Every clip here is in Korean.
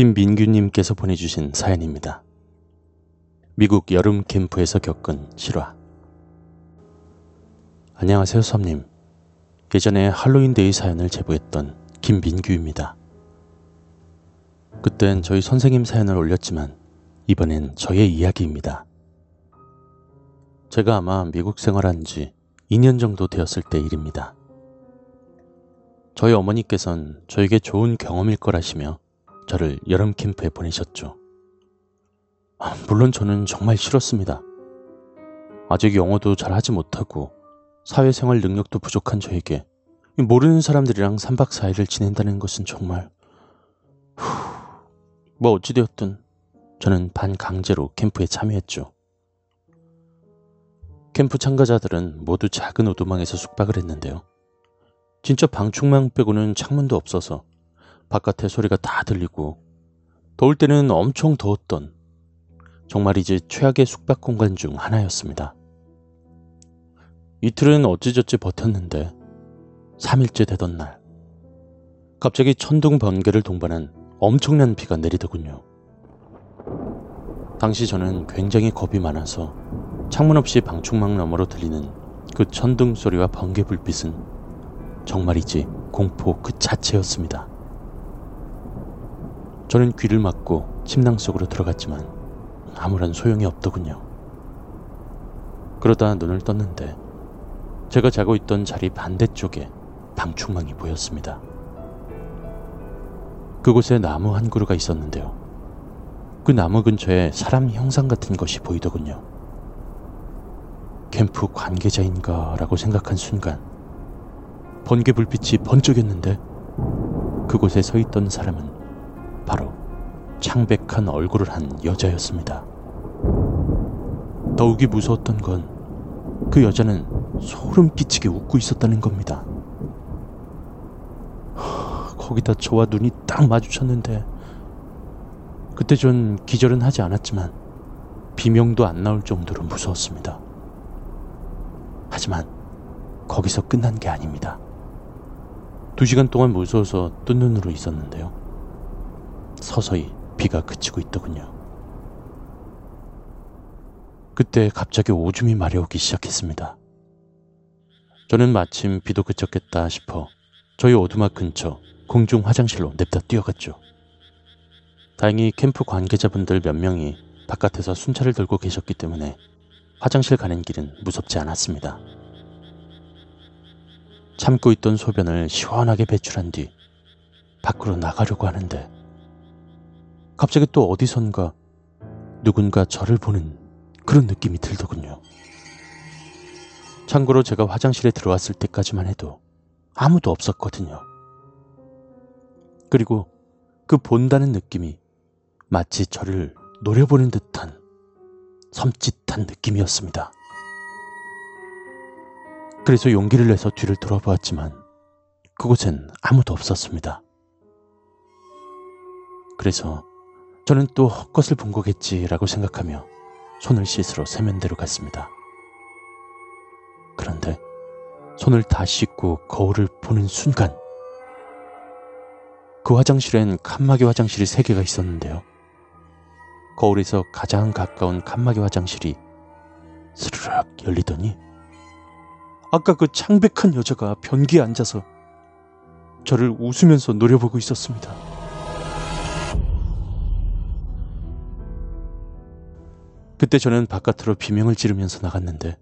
김민규님께서 보내주신 사연입니다. 미국 여름 캠프에서 겪은 실화. 안녕하세요, 섭님. 예전에 할로윈데이 사연을 제보했던 김민규입니다. 그땐 저희 선생님 사연을 올렸지만 이번엔 저의 이야기입니다. 제가 아마 미국 생활한 지 2년 정도 되었을 때 일입니다. 저희 어머니께선 저에게 좋은 경험일 거라시며 저를 여름 캠프에 보내셨죠. 아, 물론 저는 정말 싫었습니다. 아직 영어도 잘 하지 못하고 사회생활 능력도 부족한 저에게 모르는 사람들이랑 3박 4일을 지낸다는 것은 정말 후... 뭐 어찌되었든 저는 반강제로 캠프에 참여했죠. 캠프 참가자들은 모두 작은 오두막에서 숙박을 했는데요. 진짜 방충망 빼고는 창문도 없어서 바깥에 소리가 다 들리고 더울 때는 엄청 더웠던 정말이지 최악의 숙박 공간 중 하나였습니다. 이틀은 어찌저찌 버텼는데 3일째 되던 날 갑자기 천둥 번개를 동반한 엄청난 비가 내리더군요. 당시 저는 굉장히 겁이 많아서 창문 없이 방충망 너머로 들리는 그 천둥 소리와 번개 불빛은 정말이지 공포 그 자체였습니다. 저는 귀를 막고 침낭 속으로 들어갔지만 아무런 소용이 없더군요. 그러다 눈을 떴는데 제가 자고 있던 자리 반대쪽에 방충망이 보였습니다. 그곳에 나무 한 그루가 있었는데요. 그 나무 근처에 사람 형상 같은 것이 보이더군요. 캠프 관계자인가 라고 생각한 순간 번개 불빛이 번쩍였는데 그곳에 서 있던 사람은 바로 창백한 얼굴을 한 여자였습니다. 더욱이 무서웠던 건 그 여자는 소름 끼치게 웃고 있었다는 겁니다. 거기다 저와 눈이 딱 마주쳤는데 그때 전 기절은 하지 않았지만 비명도 안 나올 정도로 무서웠습니다. 하지만 거기서 끝난 게 아닙니다. 두 시간 동안 무서워서 뜬 눈으로 있었는데요. 서서히 비가 그치고 있더군요. 그때 갑자기 오줌이 마려오기 시작했습니다. 저는 마침 비도 그쳤겠다 싶어 저희 오두막 근처 공중 화장실로 냅다 뛰어갔죠. 다행히 캠프 관계자분들 몇 명이 바깥에서 순찰을 들고 계셨기 때문에 화장실 가는 길은 무섭지 않았습니다. 참고 있던 소변을 시원하게 배출한 뒤 밖으로 나가려고 하는데 갑자기 또 어디선가 누군가 저를 보는 그런 느낌이 들더군요. 참고로 제가 화장실에 들어왔을 때까지만 해도 아무도 없었거든요. 그리고 그 본다는 느낌이 마치 저를 노려보는 듯한 섬찟한 느낌이었습니다. 그래서 용기를 내서 뒤를 돌아보았지만 그곳엔 아무도 없었습니다. 그래서 저는 또 헛것을 본 거겠지라고 생각하며 손을 씻으러 세면대로 갔습니다. 그런데 손을 다 씻고 거울을 보는 순간 그 화장실엔 칸막이 화장실이 3개가 있었는데요. 거울에서 가장 가까운 칸막이 화장실이 스르륵 열리더니 아까 그 창백한 여자가 변기에 앉아서 저를 웃으면서 노려보고 있었습니다. 그때 저는 바깥으로 비명을 지르면서 나갔는데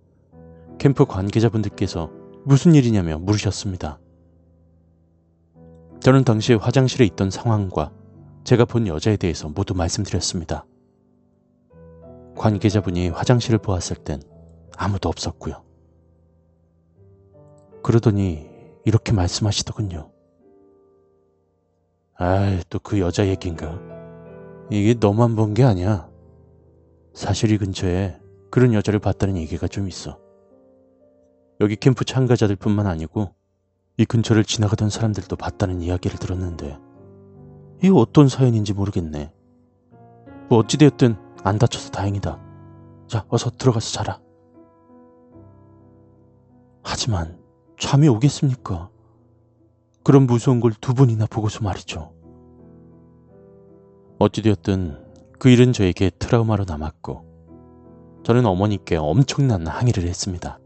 캠프 관계자분들께서 무슨 일이냐며 물으셨습니다. 저는 당시 화장실에 있던 상황과 제가 본 여자에 대해서 모두 말씀드렸습니다. 관계자분이 화장실을 보았을 땐 아무도 없었고요. 그러더니 이렇게 말씀하시더군요. 아, 또그 여자 얘긴가? 이게 너만 본 게 아니야. 사실 이 근처에 그런 여자를 봤다는 얘기가 좀 있어. 여기 캠프 참가자들 뿐만 아니고 이 근처를 지나가던 사람들도 봤다는 이야기를 들었는데 이 어떤 사연인지 모르겠네. 뭐 어찌되었든 안 다쳐서 다행이다. 자, 어서 들어가서 자라. 하지만 잠이 오겠습니까? 그런 무서운 걸 두 번이나 보고서 말이죠. 어찌되었든 그 일은 저에게 트라우마로 남았고 저는 어머니께 엄청난 항의를 했습니다.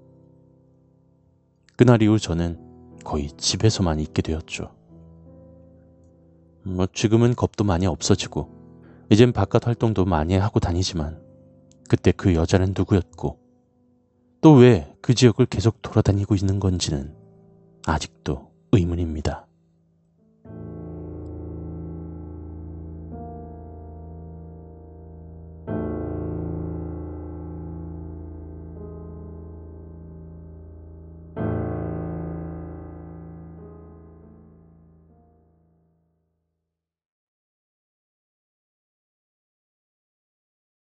그날 이후 저는 거의 집에서만 있게 되었죠. 뭐 지금은 겁도 많이 없어지고 이젠 바깥 활동도 많이 하고 다니지만 그때 그 여자는 누구였고 또 왜 그 지역을 계속 돌아다니고 있는 건지는 아직도 의문입니다.